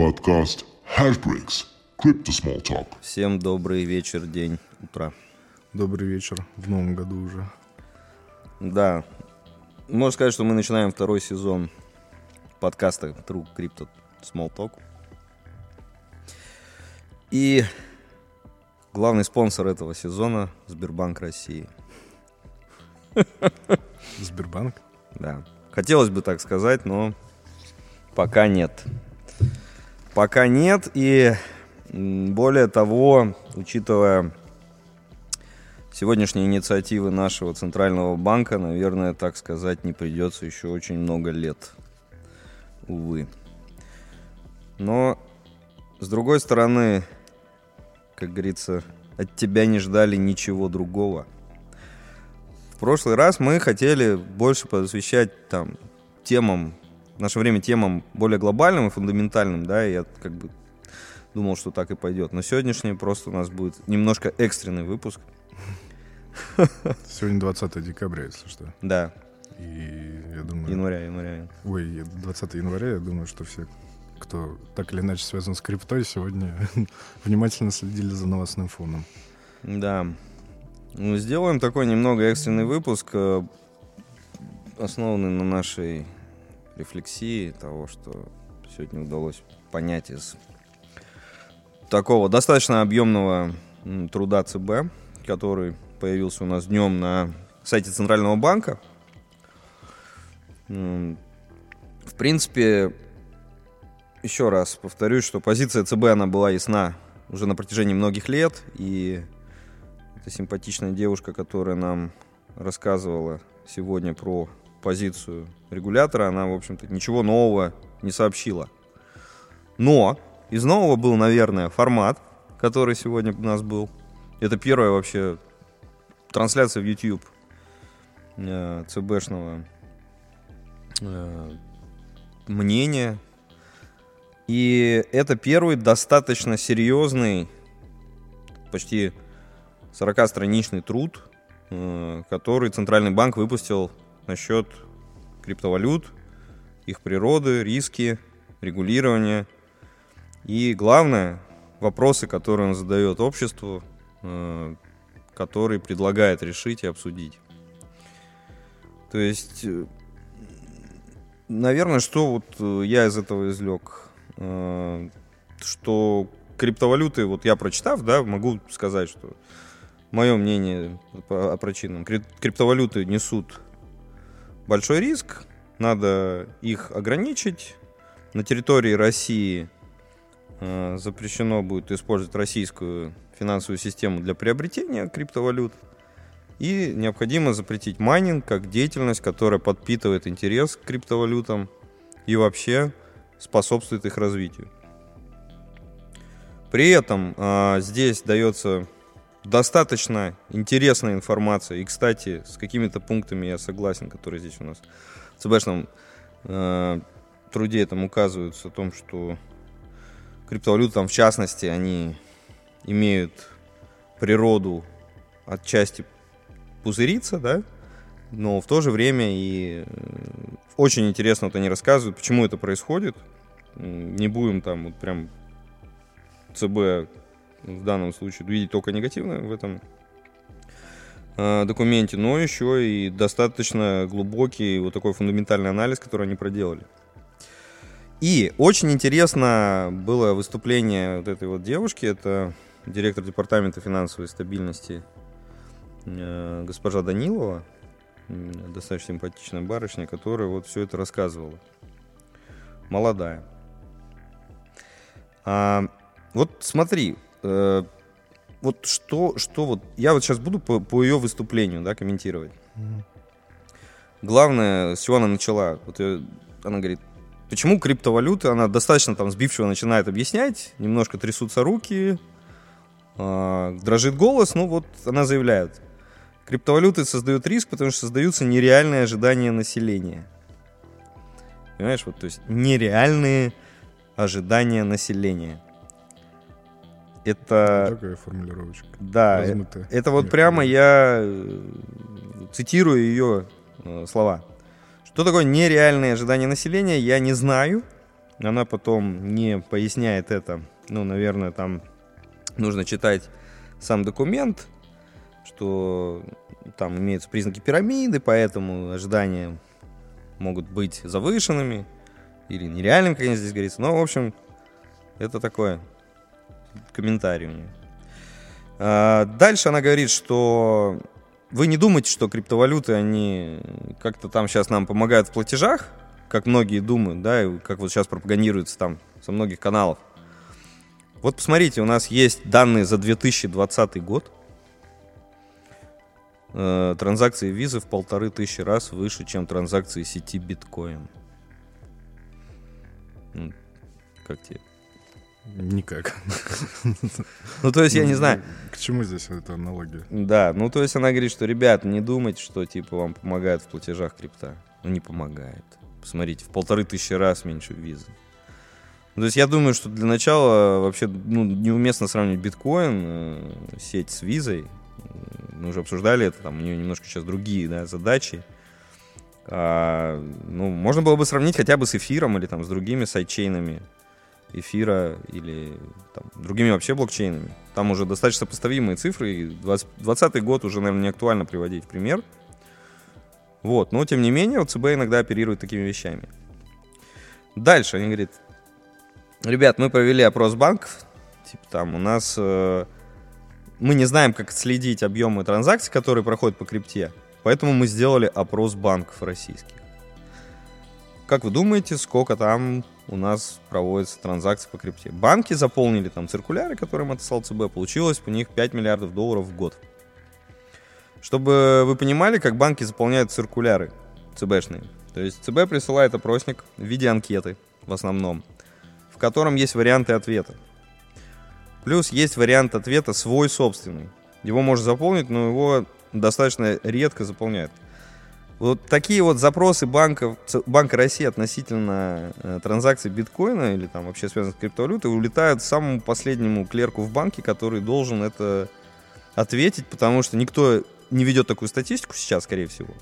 Подкаст Hashbricks. Crypto Small Talk. Всем добрый вечер, день, утра. Добрый вечер в новом году уже. Да, можно сказать, что мы начинаем второй сезон подкаста True Crypto Small Talk. И главный спонсор этого сезона – Сбербанк России. Сбербанк? Да. Хотелось бы так сказать, но пока нет. Пока нет, и более того, учитывая сегодняшние инициативы нашего Центрального банка, наверное, так сказать, не придется еще очень много лет. Увы. Но, с другой стороны, как говорится, от тебя не ждали ничего другого. В прошлый раз мы хотели больше посвящать там темам, в наше время темам более глобальным и фундаментальным, да, и я как бы думал, что так и пойдет. Но сегодняшний просто у нас будет немножко экстренный выпуск. Сегодня 20 декабря, если что. Да, И я думаю... января, января. Ой, 20 января, я думаю, что все, кто так или иначе связан с криптой, сегодня внимательно следили за новостным фоном. Да. Ну, сделаем такой немного экстренный выпуск, э, основанный на нашей рефлексии того, что сегодня удалось понять из такого достаточно объемного труда ЦБ, который появился у нас днем на сайте Центрального банка. В принципе, еще раз повторюсь, что позиция ЦБ она была ясна уже на протяжении многих лет, и эта симпатичная девушка, которая нам рассказывала сегодня про позицию регулятора, она, в общем-то, ничего нового не сообщила. Но из нового был, наверное, формат, который сегодня у нас был. Это первая вообще трансляция в YouTube э, ЦБшного э, мнения. И это первый достаточно серьезный, почти 40-страничный труд, э, который Центральный банк выпустил насчет криптовалют, их природы, риски, регулирования. И главное, вопросы, которые он задает обществу, э, которые предлагает решить и обсудить. То есть, э, наверное, что вот э, я из этого извлек, что криптовалюты, вот я прочитав, да, могу сказать, что мое мнение о причинам. Крип- Криптовалюты несут большой риск, надо их ограничить. На территории России э, запрещено будет использовать российскую финансовую систему для приобретения криптовалют. И необходимо запретить майнинг как деятельность, которая подпитывает интерес к криптовалютам и вообще способствует их развитию. При этом а, здесь дается достаточно интересная информация. И, кстати, с какими-то пунктами я согласен, которые здесь у нас в ЦБшном э, труде там указываются о том, что криптовалюты там в частности, они имеют природу отчасти пузыриться, да, но в то же время и э, очень интересно вот они рассказывают, почему это происходит. Не будем там вот прям ЦБ в данном случае видеть только негативное в этом э, документе, но еще и достаточно глубокий вот такой фундаментальный анализ, который они проделали. И очень интересно было выступление вот этой вот девушки, это директор департамента финансовой стабильности э, госпожа Данилова, достаточно симпатичная барышня, которая вот все это рассказывала. Молодая. А, вот смотри, э, вот что, что вот, я вот сейчас буду по, по ее выступлению, да, комментировать. Главное, с чего она начала, вот её- она говорит, почему криптовалюты, она достаточно там сбивчиво начинает объяснять, немножко трясутся руки, а, дрожит голос, ну вот она заявляет, криптовалюты создают риск, потому что создаются нереальные ожидания населения. Понимаешь, вот, то есть нереальные ожидания населения. Это... Такая формулировочка. Да, э, Размытая. это вот прямо я э, цитирую ее э, слова. Что такое нереальные ожидания населения, я не знаю. она потом не поясняет это. Ну, наверное, там нужно читать сам документ, что там имеются признаки пирамиды, поэтому ожидания могут быть завышенными или нереальными, как здесь говорится. Но, в общем, это такое комментарий у нее. А, дальше она говорит, что вы не думайте, что криптовалюты, они как-то там сейчас нам помогают в платежах, как многие думают, да, и как вот сейчас пропагандируется там со многих каналов. Вот посмотрите, у нас есть данные за 2020 год. Э, транзакции визы в полторы тысячи раз выше, чем транзакции сети биткоин. Как тебе? Никак. Ну, то есть, я не знаю. К чему здесь эта аналогия? Да, ну, то есть она говорит, что, ребят, не думайте, что, типа, вам помогает в платежах крипта. Ну, не помогает. Посмотрите, в полторы тысячи раз меньше визы. То есть я думаю, что для начала вообще ну, неуместно сравнивать биткоин, э, сеть с визой. Мы уже обсуждали это, там у нее немножко сейчас другие да, задачи. А, ну, можно было бы сравнить хотя бы с эфиром или там с другими сайдчейнами эфира или там, другими вообще блокчейнами. Там уже достаточно сопоставимые цифры, и 2020 год уже, наверное, не актуально приводить пример. Вот, но тем не менее, ЦБ иногда оперирует такими вещами. Дальше они говорят, ребят, мы провели опрос банков, типа там у нас э, мы не знаем, как следить объемы транзакций, которые проходят по крипте, поэтому мы сделали опрос банков российских. Как вы думаете, сколько там у нас проводится транзакции по крипте? Банки заполнили там циркуляры, которые им отослал ЦБ, получилось у них 5 миллиардов долларов в год. Чтобы вы понимали, как банки заполняют циркуляры ЦБшные. То есть ЦБ присылает опросник в виде анкеты в основном, в котором есть варианты ответа. Плюс есть вариант ответа свой собственный. Его можно заполнить, но его достаточно редко заполняют. Вот такие вот запросы банков, Банка России относительно э, транзакций биткоина или там вообще связанных с криптовалютой улетают самому последнему клерку в банке, который должен это ответить, потому что никто не ведет такую статистику сейчас, скорее всего.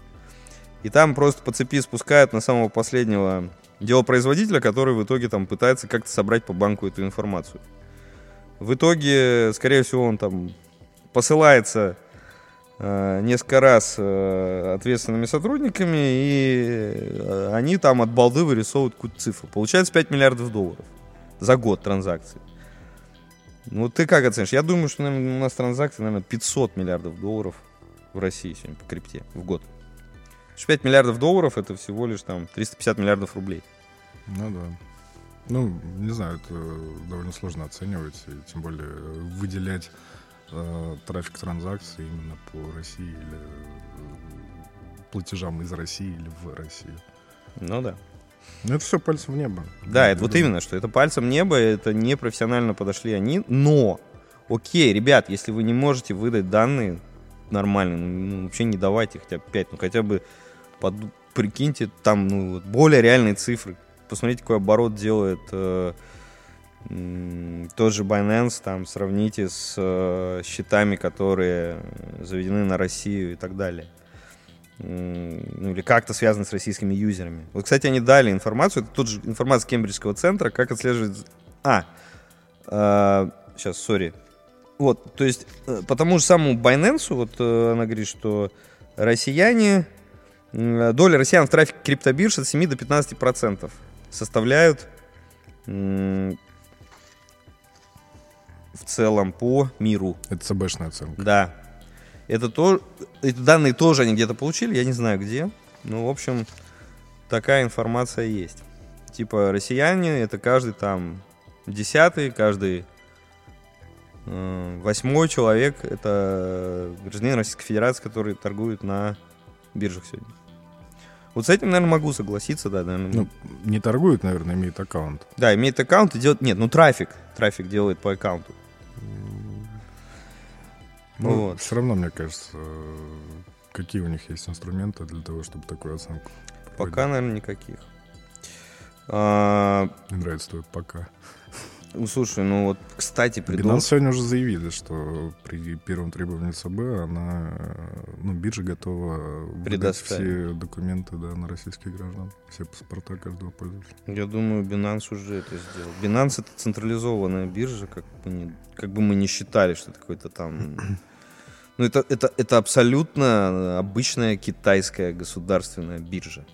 И там просто по цепи спускают на самого последнего делопроизводителя, который в итоге там пытается как-то собрать по банку эту информацию. В итоге, скорее всего, он там посылается несколько раз э, ответственными сотрудниками, и э, они там от балды вырисовывают какую-то цифру. Получается 5 миллиардов долларов за год транзакций. Ну, ты как оценишь? Я думаю, что наверное, у нас транзакции, наверное, 500 миллиардов долларов в России сегодня по крипте в год. 5 миллиардов долларов это всего лишь там 350 миллиардов рублей. Ну да. Ну, не знаю, это довольно сложно оценивать, и тем более выделять э, трафик транзакций именно по России или э, платежам из России или в Россию. Ну да. Ну, это все пальцем в небо. Да, это вот именно, что это пальцем в небо, это не профессионально подошли они, но, окей, ребят, если вы не можете выдать данные нормально, ну, вообще не давайте хотя бы 5, ну хотя бы под, прикиньте там ну, более реальные цифры. Посмотрите, какой оборот делает э, тот же Binance, там сравните с э, счетами, которые заведены на Россию и так далее. Ну, или как-то связаны с российскими юзерами. Вот, кстати, они дали информацию, это тут же информация Кембриджского центра, как отслеживать... А, э, сейчас, сори, вот, то есть, э, по тому же самому Binance, вот э, она говорит, что россияне, доля россиян в трафике криптобирж от 7 до 15 процентов составляют в целом по миру. Это ЦБшная оценка. Да. Это то, эти данные тоже они где-то получили, я не знаю где. Ну, в общем, такая информация есть. Типа россияне это каждый там десятый, каждый Э, восьмой человек — это гражданин Российской Федерации, который торгует на биржах сегодня. Вот с этим, наверное, могу согласиться, да, наверное. Ну, не торгует, наверное, имеет аккаунт. Да, имеет аккаунт и делает... Нет, ну трафик. Трафик делает по аккаунту. Ну, вот. все равно, мне кажется, какие у них есть инструменты для того, чтобы такую оценку Пока, наверное, никаких. А... Мне нравится твой пока. Ну, слушай, ну вот, кстати, Binance придумал... сегодня уже заявили, что при первом требовании ЦБ она, ну, биржа готова выдать Предоставить. все документы да, на российских граждан, все паспорта каждого пользователя. Я думаю, Binance уже это сделал. Binance это централизованная биржа, как бы, не, как бы мы не считали, что это какой-то там... Ну, это, это, это абсолютно обычная китайская государственная биржа.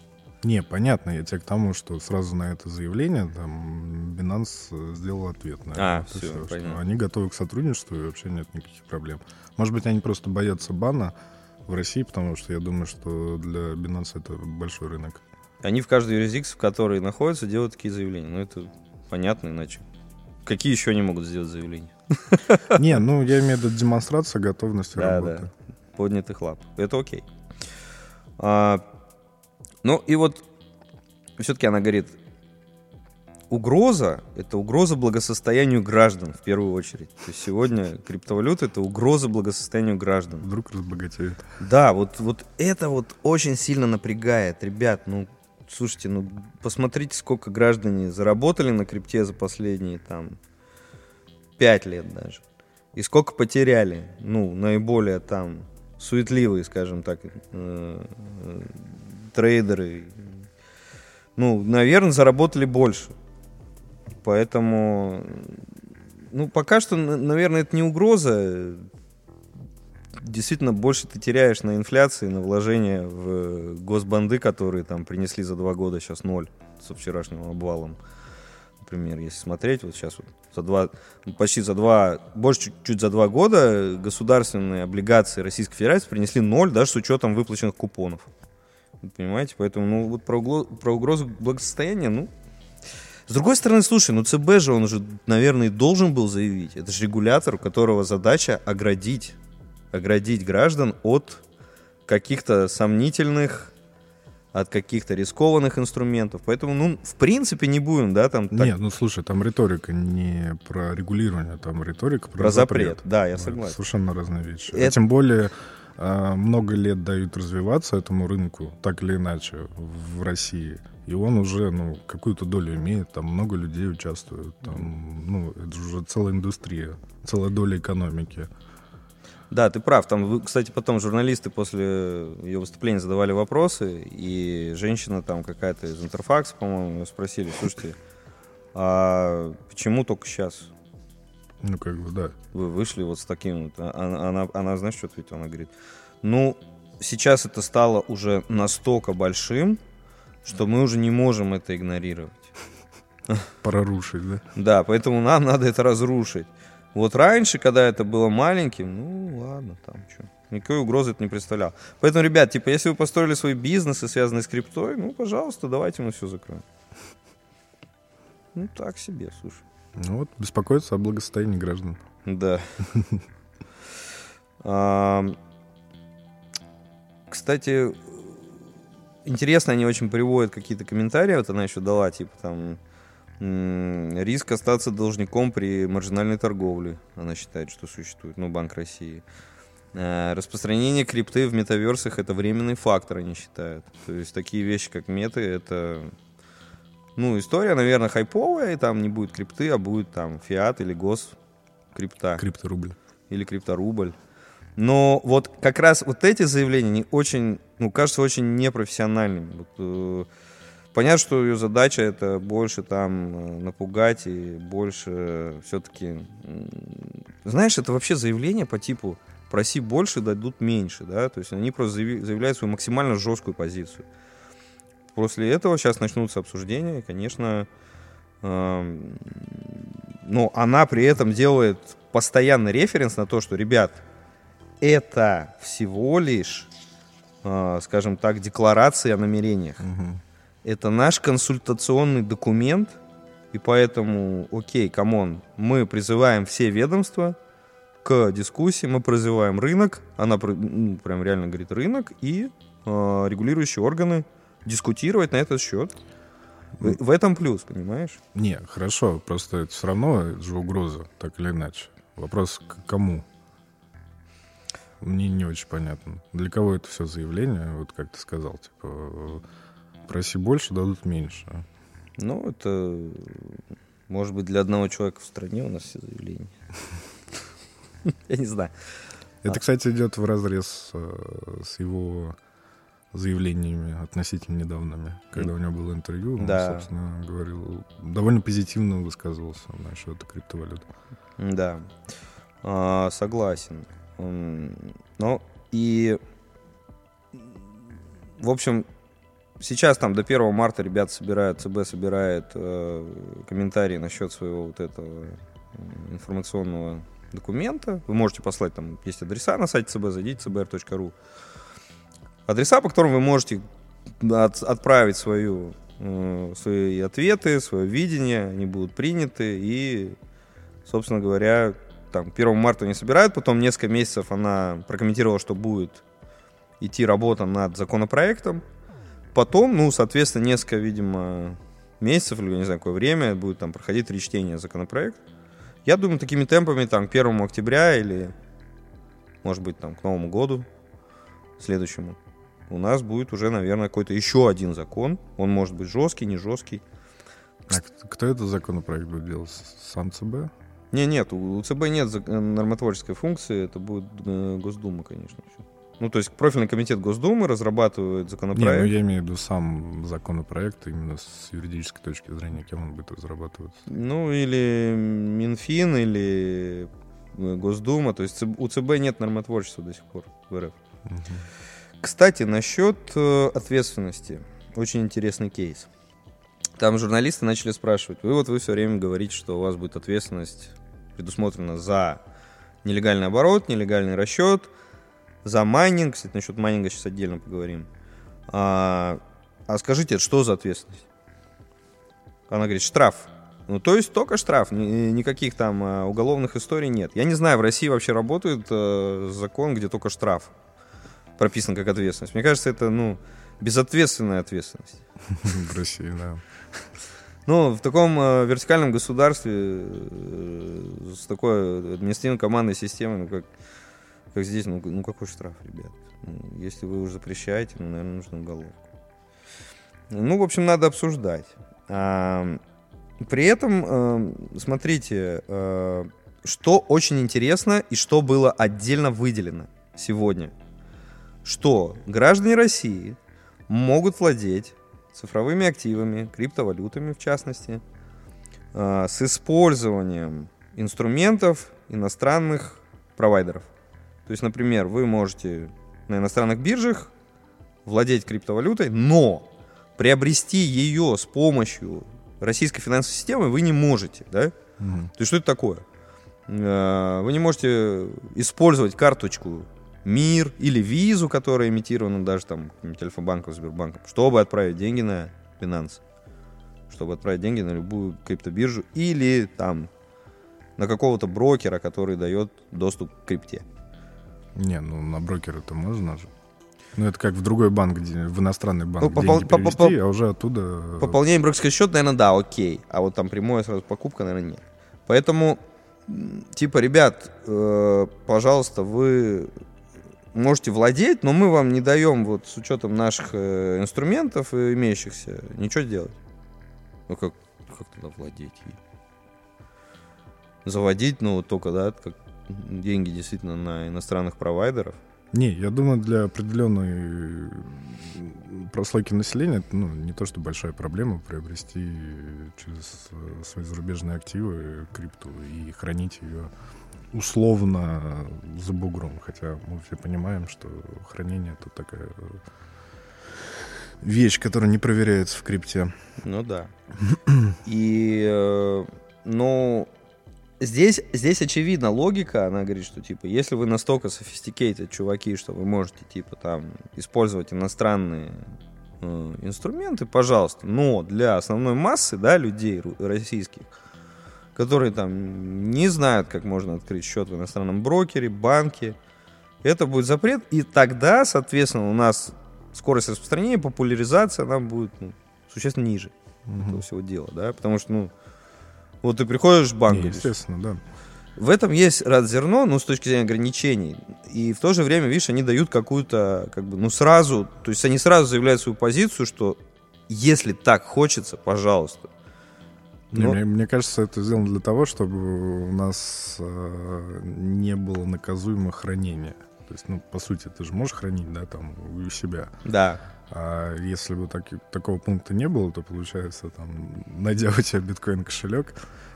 Не, понятно, я тебе к тому, что сразу на это заявление там Binance э, сделал ответ на это. А, всё, всё, что понятно. Они готовы к сотрудничеству, и вообще нет никаких проблем. Может быть, они просто боятся бана в России, потому что я думаю, что для Binance это большой рынок. Они в каждой юрисдикции, в которой находятся, делают такие заявления. Ну, это понятно, иначе. Какие еще они могут сделать заявления? Не, ну я имею в виду демонстрация готовности Да, работы. да. Поднятых лап. Это окей. А, ну и вот все-таки она говорит, угроза — это угроза благосостоянию граждан в первую очередь. То есть сегодня криптовалюта — это угроза благосостоянию граждан. Вдруг разбогатеют. Да, вот, вот это вот очень сильно напрягает. Ребят, ну, слушайте, ну, посмотрите, сколько граждане заработали на крипте за последние, там, пять лет даже. И сколько потеряли, ну, наиболее, там, суетливые, скажем так, э, э, трейдеры. Ну, наверное, заработали больше. Поэтому, ну, пока что, наверное, это не угроза действительно больше ты теряешь на инфляции, на вложения в госбанды, которые там принесли за два года сейчас ноль со вчерашним обвалом. Например, если смотреть, вот сейчас вот за два, почти за два, больше чуть-чуть за два года государственные облигации Российской Федерации принесли ноль, даже с учетом выплаченных купонов. Понимаете? Поэтому, ну, вот про, угло- про угрозу благосостояния, ну, с другой стороны, слушай, ну ЦБ же, он же, наверное, должен был заявить. Это же регулятор, у которого задача оградить, оградить граждан от каких-то сомнительных, от каких-то рискованных инструментов. Поэтому, ну, в принципе, не будем, да, там... так- Нет, ну слушай, там риторика не про регулирование, там риторика про, Про запрет. Да, я согласен. Совершенно разные вещи. А Это- тем более а, много лет дают развиваться этому рынку, так или иначе, в России. И он уже, ну, какую-то долю имеет, там много людей участвуют, там, ну, это же уже целая индустрия, целая доля экономики. Да, ты прав. Там, кстати, потом журналисты после ее выступления задавали вопросы, и женщина там какая-то из Интерфакса, по-моему, спросили, слушайте, а почему только сейчас Ну, как бы, да. вы вышли вот с таким вот? А- Она, она, она, знаешь, что ответила? Она говорит, ну, сейчас это стало уже настолько большим, что мы уже не можем это игнорировать. Прорушить, да? Да, поэтому нам надо это разрушить. Вот раньше, когда это было маленьким, ну ладно, там что. Никакой угрозы это не представлял. Поэтому, ребят, типа, если вы построили свой бизнес и связанный с криптой, ну, пожалуйста, давайте мы все закроем. Ну, так себе, слушай. Ну вот, беспокоиться о благосостоянии граждан. Да. Кстати, интересно, они очень приводят какие-то комментарии, вот она еще дала, типа там, риск остаться должником при маржинальной торговле, она считает, что существует, ну, Банк России. Э, Распространение крипты в метаверсах это временный фактор, они считают. То есть такие вещи, как меты, это ну, история, наверное, хайповая, и там не будет крипты, а будет там фиат или гос крипта Крипторубль. или крипторубль. Но вот как раз вот эти заявления, они очень, ну, кажутся очень непрофессиональными. Вот, э, понятно, что ее задача это больше там э, напугать и больше все-таки... Знаешь, это вообще заявление по типу проси больше, дадут меньше, да, то есть они просто заяви- заявляют свою максимально жесткую позицию. После этого сейчас начнутся обсуждения, и, конечно, эм, но она при этом делает постоянный референс на то, что, ребят, это всего лишь, э, скажем так, декларация о намерениях. Это наш консультационный документ, и поэтому, okay, come on, мы призываем все ведомства к дискуссии, мы призываем рынок, она пр- прям реально говорит рынок, и э, регулирующие органы дискутировать на этот счет. В, в этом плюс, понимаешь? Не, хорошо, просто это все равно это же угроза, так или иначе. Вопрос к кому? Мне не очень понятно. Для кого это все заявление, вот как ты сказал, типа, проси больше, дадут меньше. Ну, это... Может быть, для одного человека в стране у нас все заявления. Я не знаю. Это, кстати, идет в разрез э, с его заявлениями относительно недавними, когда у него было интервью, он, Да. собственно, говорил, довольно позитивно высказывался насчет криптовалют. Да, А, согласен. Ну, и, в общем, сейчас там до 1 марта ребята собирают, ЦБ собирает э, комментарии насчет своего вот этого информационного документа. Вы можете послать, там есть адреса на сайте ЦБ, зайдите cbr.ru. Адреса, по которым вы можете от- отправить свою, э, свои ответы, свое видение, они будут приняты и собственно говоря, там, 1 марта не собирают, потом несколько месяцев она прокомментировала, что будет идти работа над законопроектом. Потом, ну, соответственно, несколько, видимо, месяцев или, не знаю, какое время будет там проходить три чтения законопроекта. Я думаю, такими темпами, там, к 1 октября или, может быть, там, к Новому году следующему, у нас будет уже, наверное, какой-то еще один закон. Он может быть жесткий, не жесткий. А кто этот законопроект будет делать? Сам ЦБ? Не, нет, у ЦБ нет э, нормотворческой функции, это будет э, Госдума, конечно. Ну, то есть профильный комитет Госдумы разрабатывает Не, законопроект. ну я имею в виду сам законопроект именно с юридической точки зрения, кем он будет разрабатываться. Ну, или Минфин, или э, Госдума. То есть у ЦБ нет нормотворчества до сих пор в РФ. Мгм. Кстати, насчет э, ответственности. Очень интересный кейс. Там журналисты начали спрашивать, вы вот вы все время говорите, что у вас будет ответственность предусмотрена за нелегальный оборот, нелегальный расчет, за майнинг. Кстати, насчет майнинга сейчас отдельно поговорим. А, а скажите, что за ответственность? Она говорит, штраф. Ну, то есть только штраф, ни- никаких там а, уголовных историй нет. Я не знаю, в России вообще работает э, закон, где только штраф прописан как ответственность. Мне кажется, это, ну, безответственная ответственность. В России, да. Ну, в таком э, вертикальном государстве э, с такой административной командной системой, ну, как, как здесь, ну, ну, какой штраф, ребят? Ну, если вы уже запрещаете, ну, наверное, нужно уголовку. Ну, в общем, надо обсуждать. А, при этом, э, смотрите, э, что очень интересно и что было отдельно выделено сегодня. Что граждане России могут владеть цифровыми активами, криптовалютами в частности, э, с использованием инструментов иностранных провайдеров. То есть, например, вы можете на иностранных биржах владеть криптовалютой, но приобрести ее с помощью российской финансовой системы вы не можете, да? Мгм. То есть что это такое? Э, Вы не можете использовать карточку МИР или визу, которая имитирована даже там Альфа-банком, Сбербанком, чтобы отправить деньги на Binance, чтобы отправить деньги на любую криптобиржу или там на какого-то брокера, который дает доступ к крипте. Не, ну на брокера-то можно же. Ну, это как в другой банк, где, в иностранный банк Ну, попол- деньги перевести, по- а уже оттуда... Пополнение брокерский счет, наверное, да, окей. А вот там прямая сразу покупка, наверное, нет. Поэтому, типа, ребят, э, пожалуйста, вы можете владеть, но мы вам не даем вот с учетом наших э, инструментов э, имеющихся ничего делать. Ну как, как тогда владеть? Заводить, ну только, да, как деньги действительно на иностранных провайдеров. Не, я думаю, для определенной прослойки населения ну, не то, что большая проблема приобрести через э, свои зарубежные активы крипту и хранить ее условно за бугром. Хотя мы все понимаем, что хранение это такая вещь, которая не проверяется в крипте. Ну да. И, э, ну, здесь, здесь очевидна логика, она говорит, что, типа, если вы настолько sophisticated чуваки, что вы можете, типа, там, использовать иностранные э, инструменты, пожалуйста, но для основной массы, да, людей российских, которые там не знают, как можно открыть счет в иностранном брокере, банке, это будет запрет, и тогда, соответственно, у нас скорость распространения, популяризация, она будет ну, существенно ниже этого всего дела, да, потому что, ну, вот ты приходишь в банк, Не, естественно, да. в этом есть рад зерно, ну, с точки зрения ограничений, и в то же время, видишь, они дают какую-то, как бы, ну, сразу, то есть они сразу заявляют свою позицию, что если так хочется, пожалуйста, Но- мне, мне кажется, это сделано для того, чтобы у нас э, не было наказуемого хранения. То есть, ну, по сути, ты же можешь хранить, да, там, у себя. Да. А если бы таки- такого пункта не было, то получается, там, найдя у тебя биткоин кошелек,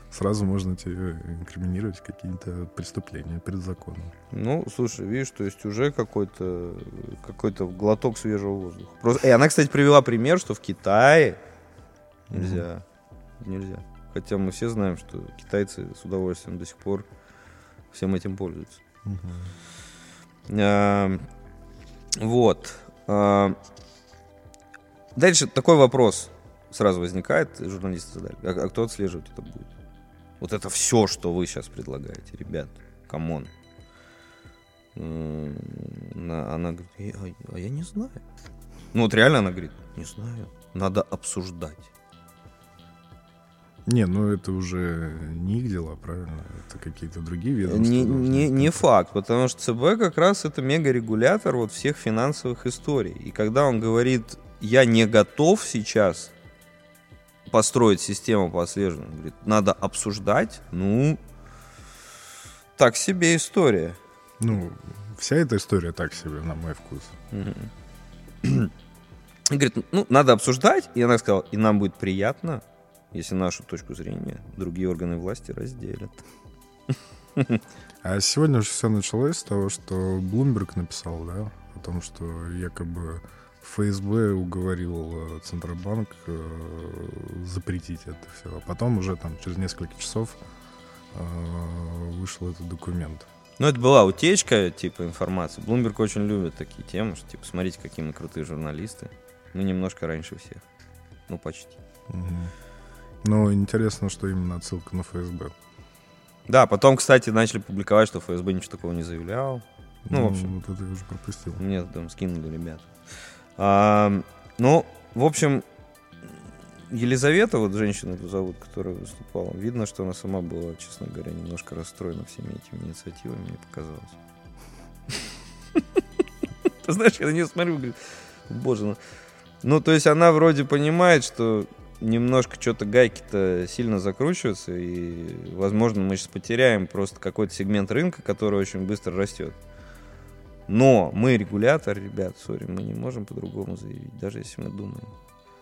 сразу можно тебе инкриминировать какие-то преступления перед законом. Ну, слушай, видишь, то есть уже какой-то какой-то глоток свежего воздуха. Просто... И она, кстати, привела пример, что в Китае нельзя. Нельзя. Хотя мы все знаем, что китайцы с удовольствием до сих пор всем этим пользуются. А, Вот. А, Дальше такой вопрос сразу возникает, журналисты задали. А, а кто отслеживать это будет? Вот это все, что вы сейчас предлагаете, ребят, come on. М, на- Она говорит, «Э, а, а я не знаю. Ну вот реально она говорит, не знаю, надо обсуждать. Не, ну это уже не их дела, правильно? Это какие-то другие ведомства. Не, должны не, не как-то- факт, потому что ЦБ как раз это мегарегулятор вот всех финансовых историй. И когда он говорит, я не готов сейчас построить систему по отслеживанию, говорит, надо обсуждать, ну, так себе история. Ну, вся эта история так себе, на мой вкус. И говорит, ну, надо обсуждать. И она сказала, и нам будет приятно, если нашу точку зрения другие органы власти разделят. А сегодня же все началось с того, что Bloomberg написал, да, о том, что якобы ФСБ уговорил э, Центробанк э, запретить это все. А потом уже там через несколько часов э, вышел этот документ. Ну, это была утечка, типа, информации. Блумберг очень любит такие темы, что, типа, смотрите, какие мы крутые журналисты. Мы немножко раньше всех. Ну, почти. Мгм. Но интересно, что именно отсылка на ФСБ. Да, потом, кстати, начали публиковать, что ФСБ ничего такого не заявлял. Ну, в общем. Вот это я уже пропустил. Мне там скинули ребята. А, ну, в общем, Елизавета, вот женщину эту зовут, которая выступала, видно, что она сама была, честно говоря, немножко расстроена всеми этими инициативами, мне показалось. Ты знаешь, я на нее смотрю, говорю, боже, ну... Ну, то есть она вроде понимает, что немножко что-то гайки-то сильно закручиваются, и, возможно, мы сейчас потеряем просто какой-то сегмент рынка, который очень быстро растет. Но мы регулятор, ребят, сори, мы не можем по-другому заявить, даже если мы думаем.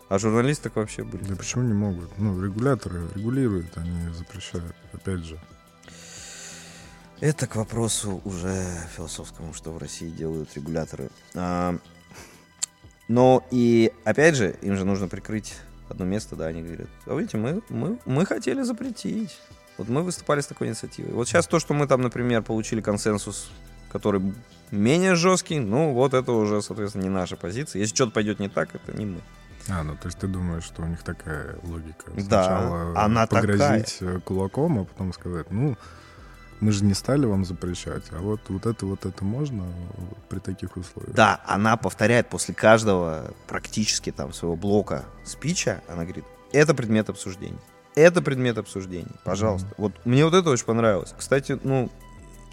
А журналисты так вообще были. Да почему не могут? Ну, регуляторы регулируют, они запрещают. Опять же. Это к вопросу уже философскому, что в России делают регуляторы. А, но и опять же, им же нужно прикрыть одно место, да, они говорят, а видите, мы, мы, мы хотели запретить. Вот мы выступали с такой инициативой. Вот сейчас то, что мы там, например, получили консенсус, который менее жесткий, ну вот это уже, соответственно, не наша позиция. Если что-то пойдет не так, это не мы. А, ну то есть ты думаешь, что у них такая логика. Да, Сначала она погрозить э, кулаком, а потом сказать, ну, мы же не стали вам запрещать, а вот, вот это, вот это можно при таких условиях. Да, она повторяет после каждого практически там своего блока спича, она говорит, это предмет обсуждения. Это предмет обсуждения. Пожалуйста. Вот мне вот это очень понравилось. Кстати, ну,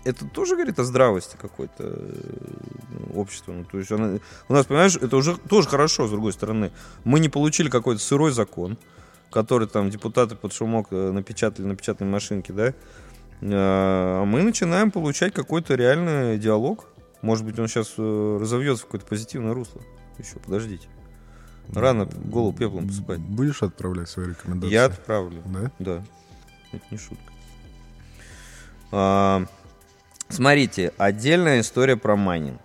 это тоже говорит о здравости какой-то э, общества. Ну, то есть она- у нас, понимаешь, это уже тоже хорошо, с другой стороны. Мы не получили какой-то сырой закон, который там депутаты под шумок э, напечатали на печатной машинке, да? А мы начинаем получать какой-то реальный диалог. Может быть, он сейчас э, разовьется в какое-то позитивное русло. Еще, подождите. Рано голову пеплом посыпать. Будешь отправлять свои рекомендации? Я отправлю. Да? Да, это не шутка. А, смотрите, отдельная история про майнинг.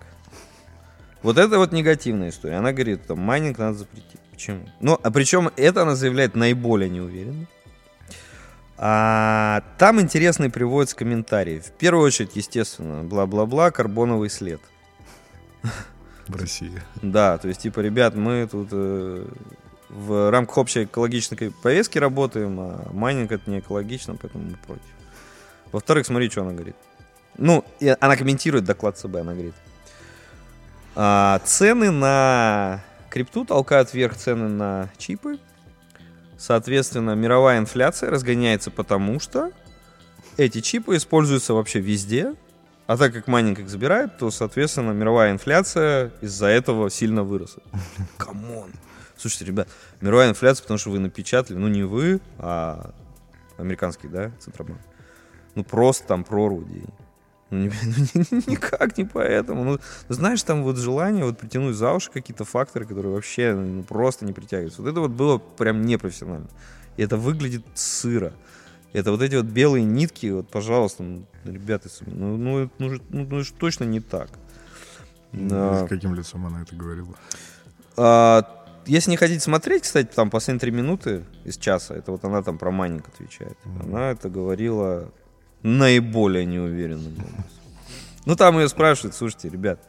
Вот это вот негативная история. Она говорит, там, майнинг надо запретить. Почему? Ну, а причем это она заявляет наиболее неуверенно. А, там интересные приводятся комментарии. В первую очередь, естественно, бла-бла-бла, карбоновый след. В России. Да, то есть, типа, ребят, мы тут э, в рамках общей экологичной повестки работаем, а майнинг это не экологично, поэтому мы против. Во-вторых, смотри, что она говорит. Ну, и она комментирует доклад ЦБ, она говорит. «А, цены на крипту толкают вверх цены на чипы. Соответственно, мировая инфляция разгоняется потому, что эти чипы используются вообще везде, а так как майнинг их забирает, то, соответственно, мировая инфляция из-за этого сильно выросла. Come on. Слушайте, ребят, мировая инфляция, потому что вы напечатали, ну не вы, а американский, да, Центробанк. Ну, просто там прорву денег. Ну, не- ну, ни- никак не поэтому. Ну, знаешь, там вот желание вот притянуть за уши какие-то факторы, которые вообще ну, просто не притягиваются. Вот это вот было прям непрофессионально. И это выглядит сыро. Это вот эти вот белые нитки, вот, пожалуйста, ну, ребята, ну, ну, это, ну, ну, ну, ж точно не так. Да. С каким лицом она это говорила? А, если не хотите смотреть, кстати, там последние три минуты из часа, это вот она там про майнинг отвечает. Она это говорила наиболее неуверенным образом. Ну, там ее спрашивают, слушайте, ребят,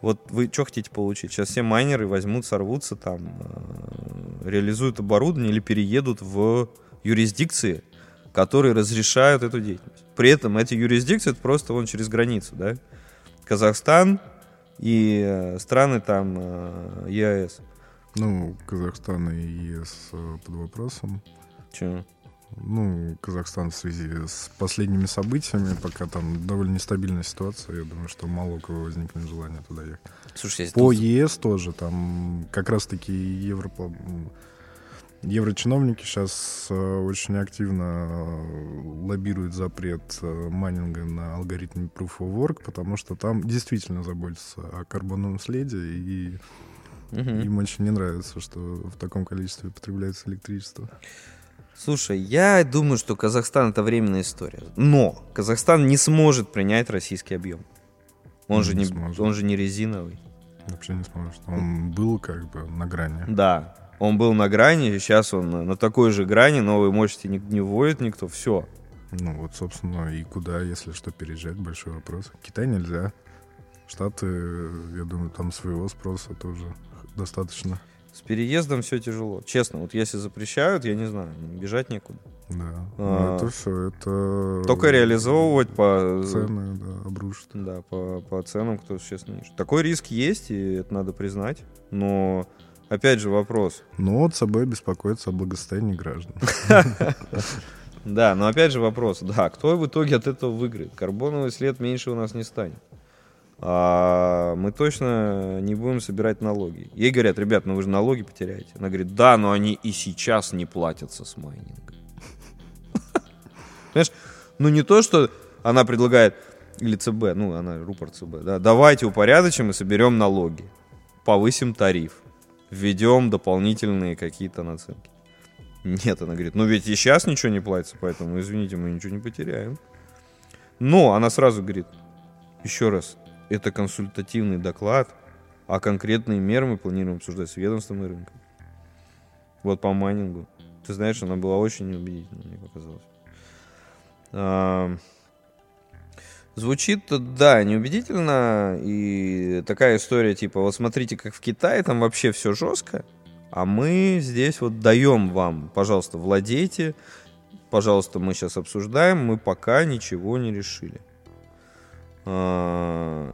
вот вы что хотите получить? Сейчас все майнеры возьмут, сорвутся там, э, реализуют оборудование или переедут в юрисдикции, которые разрешают эту деятельность. При этом эти юрисдикции это просто вон через границу, да? Казахстан и э, страны там э, ЕАЭС. Ну, Казахстан и ЕС под вопросом. Чё? Ну, Казахстан в связи с последними событиями, пока там довольно нестабильная ситуация, я думаю, что мало у кого возникнет желание туда ехать. Слушай, По тут- ЕС тоже, там как раз-таки Европа... Еврочиновники сейчас очень активно э, лоббируют запрет э, майнинга на алгоритме Proof of Work, потому что там действительно заботятся о карбоновом следе, и Мгм. им очень не нравится, что в таком количестве потребляется электричество. Слушай, я думаю, что Казахстан это временная история. Но Казахстан не сможет принять российский объем. Он, Не же, не, сможет. он же не резиновый. Вообще не сможет. Он был как бы на грани. Да, он был на грани, сейчас он на- на такой же грани, новые мощности не, не вводит никто, все. Ну вот, собственно, и куда, если что, переезжать, большой вопрос. Китай нельзя. Штаты, я думаю, там своего спроса тоже достаточно. С переездом все тяжело. Честно, вот если запрещают, я не знаю, бежать некуда. Да. А. Ну, это все, это... Только реализовывать по, Цены, да, обрушат. да, по, по ценам, кто честно ниже. Такой риск есть, и это надо признать. Но опять же вопрос. Но вот собой беспокоиться о благосостоянии граждан. Да, но опять же вопрос. Да, кто в итоге от этого выиграет? Карбоновый след меньше у нас не станет. А мы точно не будем собирать налоги. Ей говорят, ребят, ну вы же налоги потеряете. Она говорит, да, но они и сейчас не платятся с майнинга. Понимаешь, ну не то, что она предлагает, или ЦБ, ну она рупор ЦБ, да, давайте упорядочим и соберем налоги, повысим тариф, введем дополнительные какие-то наценки. Нет, она говорит, ну ведь и сейчас ничего не платится, поэтому, извините, мы ничего не потеряем. Но она сразу говорит, еще раз, это консультативный доклад, а конкретные меры мы планируем обсуждать с ведомством и рынком. Вот по майнингу. Ты знаешь, она была очень неубедительна, мне показалось. А, Звучит, да, неубедительно. И такая история, типа, вот смотрите, как в Китае, там вообще все жестко. А мы здесь вот даем вам, пожалуйста, владейте. Пожалуйста, мы сейчас обсуждаем, мы пока ничего не решили. А,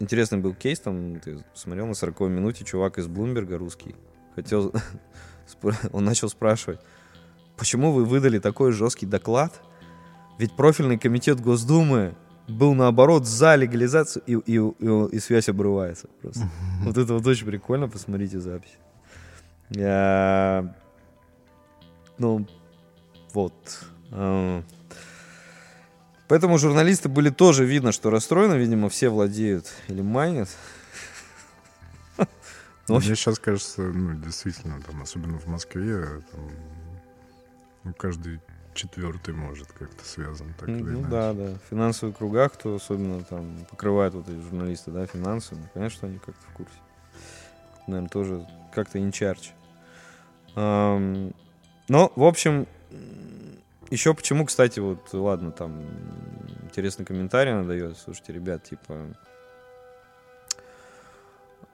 Интересный был кейс, там, ты смотрел на 40 минуте, чувак из Блумберга, русский, хотел, он начал спрашивать, почему вы выдали такой жесткий доклад? Ведь профильный комитет Госдумы был наоборот за легализацию, и, и, и- и связь обрывается просто. Вот это вот очень прикольно, посмотрите запись. Я- Ну, вот. Поэтому журналисты были тоже видно, что расстроены, видимо, все владеют или майнят. Ну, Мне сейчас кажется, ну, действительно, там, особенно в Москве, там, ну, каждый четвертый может как-то связан так или Ну иначе. да, да. В финансовых кругах, кто особенно там покрывает вот эти журналисты, да, финансы, ну, что они как-то в курсе. Наверное, тоже как-то инчарч. Но, в общем, еще почему, кстати, вот, ладно, там интересный комментарий она дает. Слушайте, ребят, типа,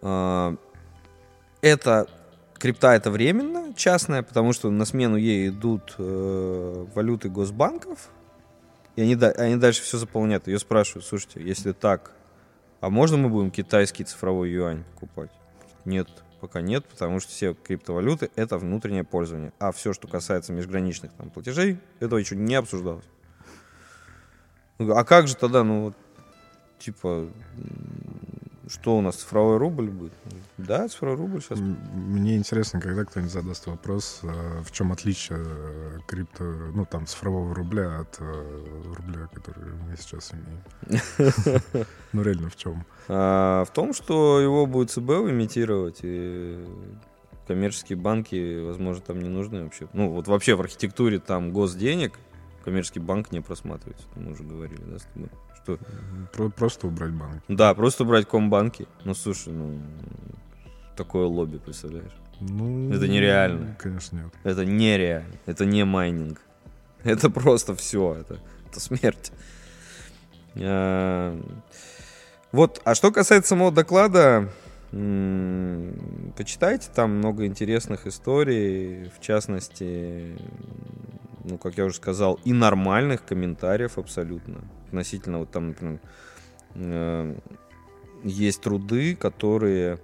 а, это крипта это временно частная, потому что на смену ей идут э, валюты госбанков, и они, они дальше все заполняют. Ее спрашивают, слушайте, если так, а можно мы будем китайский цифровой юань покупать? Нет, пока нет, потому что все криптовалюты это внутреннее пользование. А все, что касается межграничных там, платежей, этого еще не обсуждалось. Ну, А как же тогда, ну типа, что у нас, цифровой рубль будет? Да, цифровой рубль сейчас. Мне интересно, когда кто-нибудь задаст вопрос, э, в чем отличие э, крипто, ну там цифрового рубля от э, рубля, который мы сейчас имеем. Ну реально в чем? А, в том, что его будет ЦБ имитировать, и коммерческие банки, возможно, там не нужны вообще. Ну вот вообще в архитектуре там госденег коммерческий банк не просматривается. Мы уже говорили, да, с тобой? Что... Про- просто убрать банк. Да, просто убрать комбанки. Ну, слушай, ну, такое лобби, представляешь? Ну, Это нереально. Конечно, нет. Это нереально. Это не майнинг. Это просто все. Это, это смерть. А, Вот, а что касается самого доклада, почитайте, там много интересных историй, в частности, ну, как я уже сказал, и нормальных комментариев абсолютно. Относительно, вот там, например, э, есть труды, которые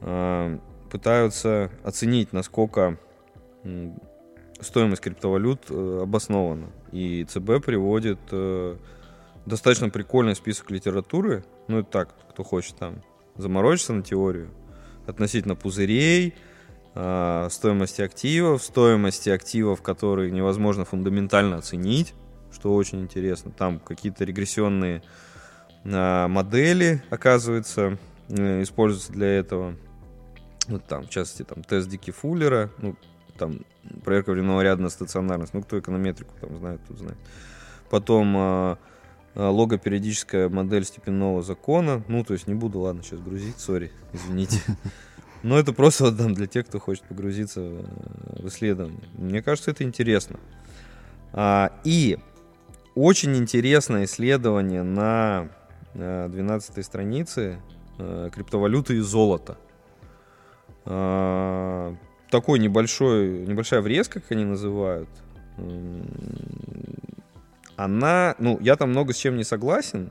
э, пытаются оценить, насколько стоимость криптовалют э, обоснована. И ЦБ приводит достаточно прикольный список литературы. Ну, это так, кто хочет там заморочиться на теорию. Относительно пузырей, э, стоимости активов, стоимости активов, которые невозможно фундаментально оценить, что очень интересно. Там какие-то регрессионные э, модели, оказывается, э, используются для этого. Вот там, в частности, там тест Дики Фуллера, ну, там проверка временного ряда на стационарность. Ну, кто эконометрику там знает, тот знает. Потом э, логопериодическая модель степенного закона. Ну, то есть не буду, ладно, сейчас грузить, сори, извините. Но это просто вот там для тех, кто хочет погрузиться в в исследование. Мне кажется, это интересно. А, И очень интересное исследование на 12 странице э, криптовалюты и золота. Такой небольшой, небольшая врезка, как они называют. Она, ну, я там много с чем не согласен,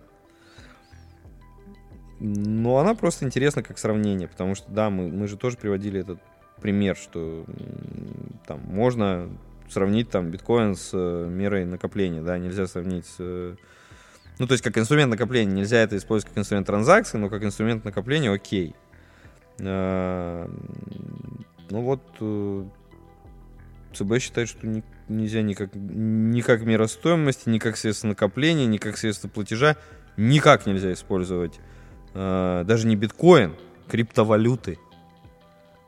но она просто интересна как сравнение, потому что, да, мы, мы же тоже приводили этот пример, что там можно сравнить там биткоин с э, мерой накопления, да, нельзя сравнить с... э, Ну, то есть как инструмент накопления, нельзя это использовать как инструмент транзакции, но как инструмент накопления окей. А, Ну вот, э, ЦБ считает, что ни- нельзя никак, ни как мера стоимости, ни как средство накопления, ни как средство платежа, никак нельзя использовать э, даже не биткоин, криптовалюты.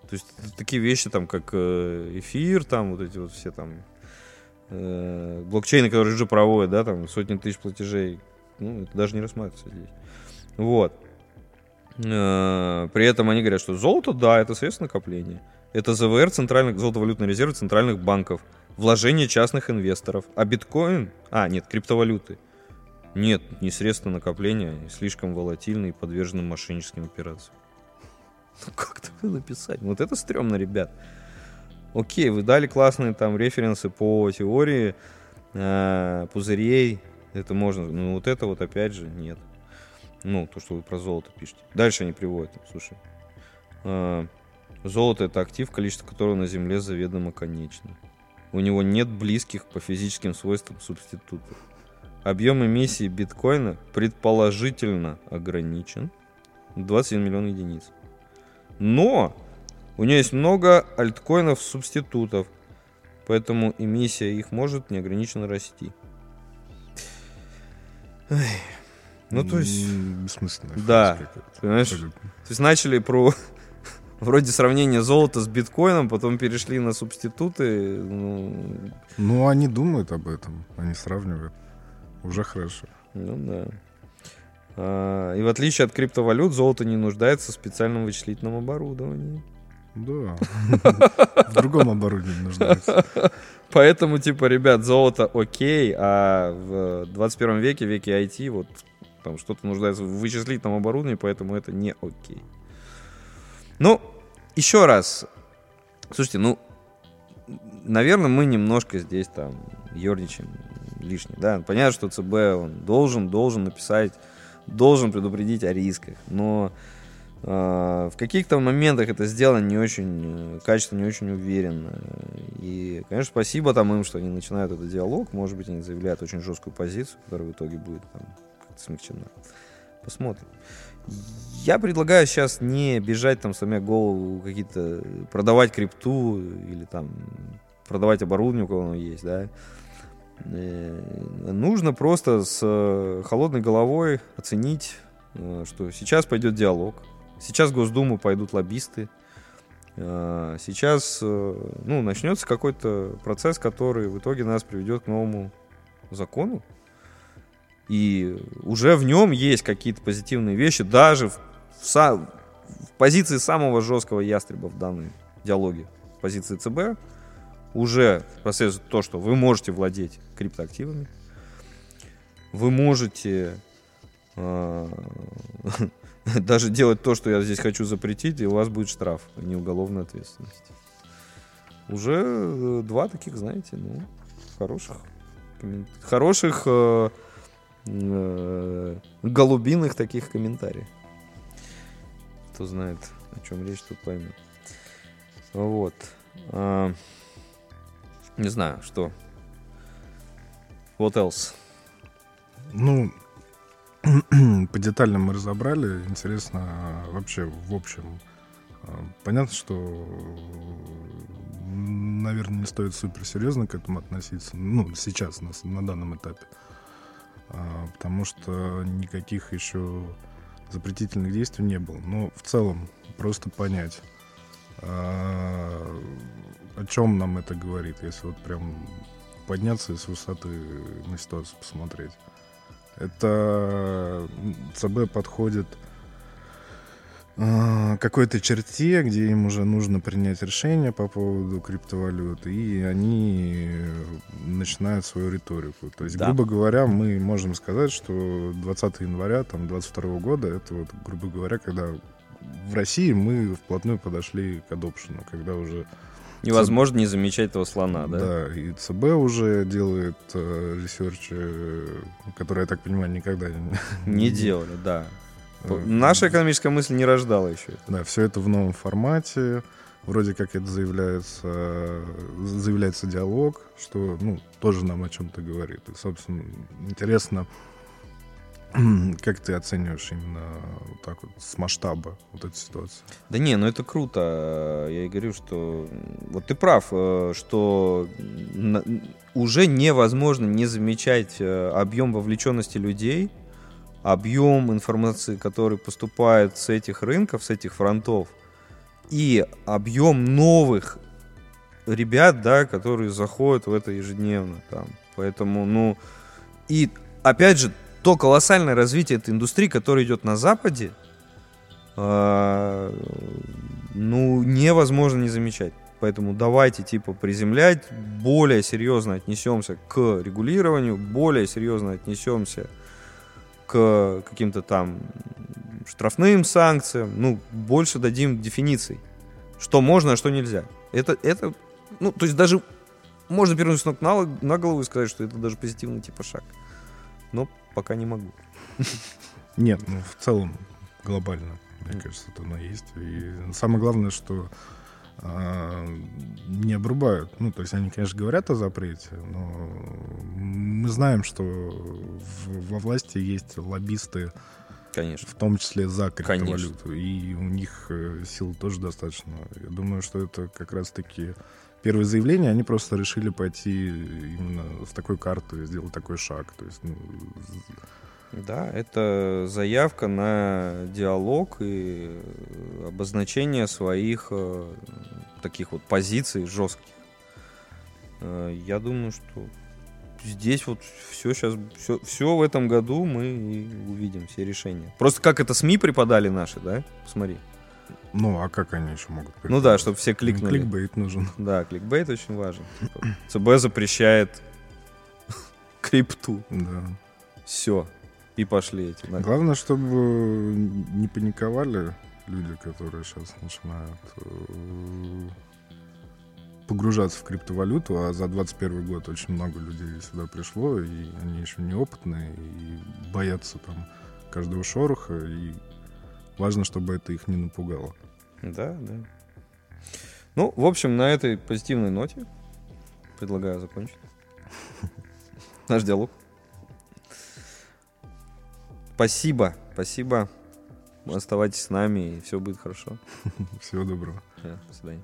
То есть такие вещи, там, как э, эфир, там, вот эти вот все там э, блокчейны, которые же проводят, да, там, сотни тысяч платежей, ну, это даже не рассматривается здесь. Вот. Э, При этом они говорят, что золото, да, это средство накопления. Это ЗВР, центральных, золотовалютный резерв центральных банков. Вложение частных инвесторов. А биткоин? А, нет, криптовалюты. Нет, не средство накопления, слишком волатильны и подвержены мошенническим операциям. Ну как такое написать? Вот это стрёмно, ребят. Окей, вы дали классные там референсы по теории э, пузырей. Это можно. Ну вот это вот опять же нет. Ну, то, что вы про золото пишете. Дальше они приводят. Слушай. э, золото это актив, количество которого на Земле заведомо конечно. У него нет близких по физическим свойствам субститутов. Объем эмиссии биткоина предположительно ограничен. 21 миллион единиц. Но у нее есть много альткоинов субститутов. Поэтому эмиссия их может неограниченно расти. Ну, то есть, М, Бессмысленная Да. понимаешь, Абсолютно. то есть начали про вроде сравнения золота с биткоином, потом перешли на субституты. Ну, Ну, они думают об этом, они сравнивают. Уже хорошо. ну да. А, и в отличие от криптовалют, золото не нуждается в специальном вычислительном оборудовании. Да. В другом оборудовании нуждается. Поэтому, типа, ребят, золото окей, а в 21 веке, веке IT, вот там что-то нуждается в вычислительном оборудовании, поэтому это не окей. Ну, еще раз. Слушайте, ну, наверное, мы немножко здесь там ерничаем лишнее, да. Понятно, что ЦБ, он должен, должен написать, должен предупредить о рисках, но э, в каких-то моментах это сделано не очень э, качественно, не очень уверенно. И, конечно, спасибо там им, что они начинают этот диалог. Может быть, они заявляют очень жесткую позицию, которая в итоге будет там смягчена. Посмотрим. Я предлагаю сейчас не бежать там, сломя голову, какие-то продавать крипту или там продавать оборудование, у кого оно есть, да. Э, нужно просто с э, холодной головой оценить, э, что сейчас пойдет диалог, сейчас в Госдуму пойдут лоббисты, сейчас ну, начнется какой-то процесс, который в итоге нас приведет к новому закону. И уже в нем есть какие-то позитивные вещи, даже в, в, в позиции самого жесткого ястреба в данной диалоге, позиции ЦБ, уже процесс то, что вы можете владеть криптоактивами, вы можете э, даже делать то, что я здесь хочу запретить, и у вас будет штраф, а не уголовная ответственность. Уже э, два таких, знаете, ну, хороших, хороших э, э, голубиных таких комментариев. Кто знает, о чем речь, тут поймет. Вот. А, не знаю, что. What else? Ну, по деталям мы разобрали. Интересно, вообще, в общем, а, понятно, что, наверное, не стоит супер серьезно к этому относиться. Ну, сейчас, на, на данном этапе. А, потому что никаких еще запретительных действий не было. Но в целом, просто понять а, о чем нам это говорит, если вот прям подняться и с высоты на ситуацию посмотреть. Это ЦБ подходит какой-то черте, где им уже нужно принять решение по поводу криптовалюты, и они начинают свою риторику. То есть, да. грубо говоря, мы можем сказать, что 20 января там, 22 года, это вот, грубо говоря, когда в России мы вплотную подошли к adoption 'у, когда уже Невозможно не замечать этого слона, да? Да, и ЦБ уже делает э, research, э, который, я так понимаю, никогда не... Не делали, да. Э, Наша экономическая мысль не рождала еще. Да, все это в новом формате. Вроде как это заявляется, заявляется диалог, что, ну, тоже нам о чем-то говорит. И, собственно, интересно, Как ты оцениваешь именно вот так вот с масштаба вот эту ситуацию? Да не, ну это круто. Я и говорю, что вот ты прав, э, что уже невозможно не замечать э, объем вовлеченности людей, объем информации, который поступает с этих рынков, с этих фронтов, и объем новых ребят, да, которые заходят в это ежедневно. Там. Поэтому, ну, и опять же, то колоссальное развитие этой индустрии, которое идет на Западе, э, ну, невозможно не замечать. Поэтому давайте, типа, приземлять, более серьезно отнесемся к регулированию, более серьезно отнесемся к каким-то там штрафным санкциям, ну, больше дадим дефиниций, что можно, а что нельзя. Это, это, ну, то есть даже можно перевернуть ног на, на голову и сказать, что это даже позитивный типа шаг. Но пока не могу. Нет, ну в целом глобально, мне кажется, это оно есть. И самое главное, что не обрубают. Ну, то есть они, конечно, говорят о запрете, но мы знаем, что в, во власти есть лоббисты, Конечно. В том числе за криптовалюту. Конечно. И у них э, сил тоже достаточно. Я думаю, что это как раз-таки первое заявление, они просто решили пойти именно с такой картой, сделать такой шаг. То есть, ну... Да, это заявка на диалог и обозначение своих э, таких вот позиций жестких. Э, я думаю, что здесь вот все сейчас, все, все в этом году мы и увидим, все решения. Просто как это СМИ преподали наши, да? Посмотри. Ну, а как они еще могут? Ну да, чтобы все кликнули. Кликбейт нужен. Да, кликбейт очень важен. Типа, ЦБ запрещает крипту. Да. Все. И пошли эти. Да. Главное, чтобы не паниковали люди, которые сейчас начинают э, погружаться в криптовалюту, а за 21 год очень много людей сюда пришло, и они еще неопытные, и боятся там каждого шороха, и важно, чтобы это их не напугало. Да, да. Ну, в общем, на этой позитивной ноте предлагаю закончить наш диалог. Спасибо, спасибо. Оставайтесь с нами, и все будет хорошо. Всего доброго. До свидания.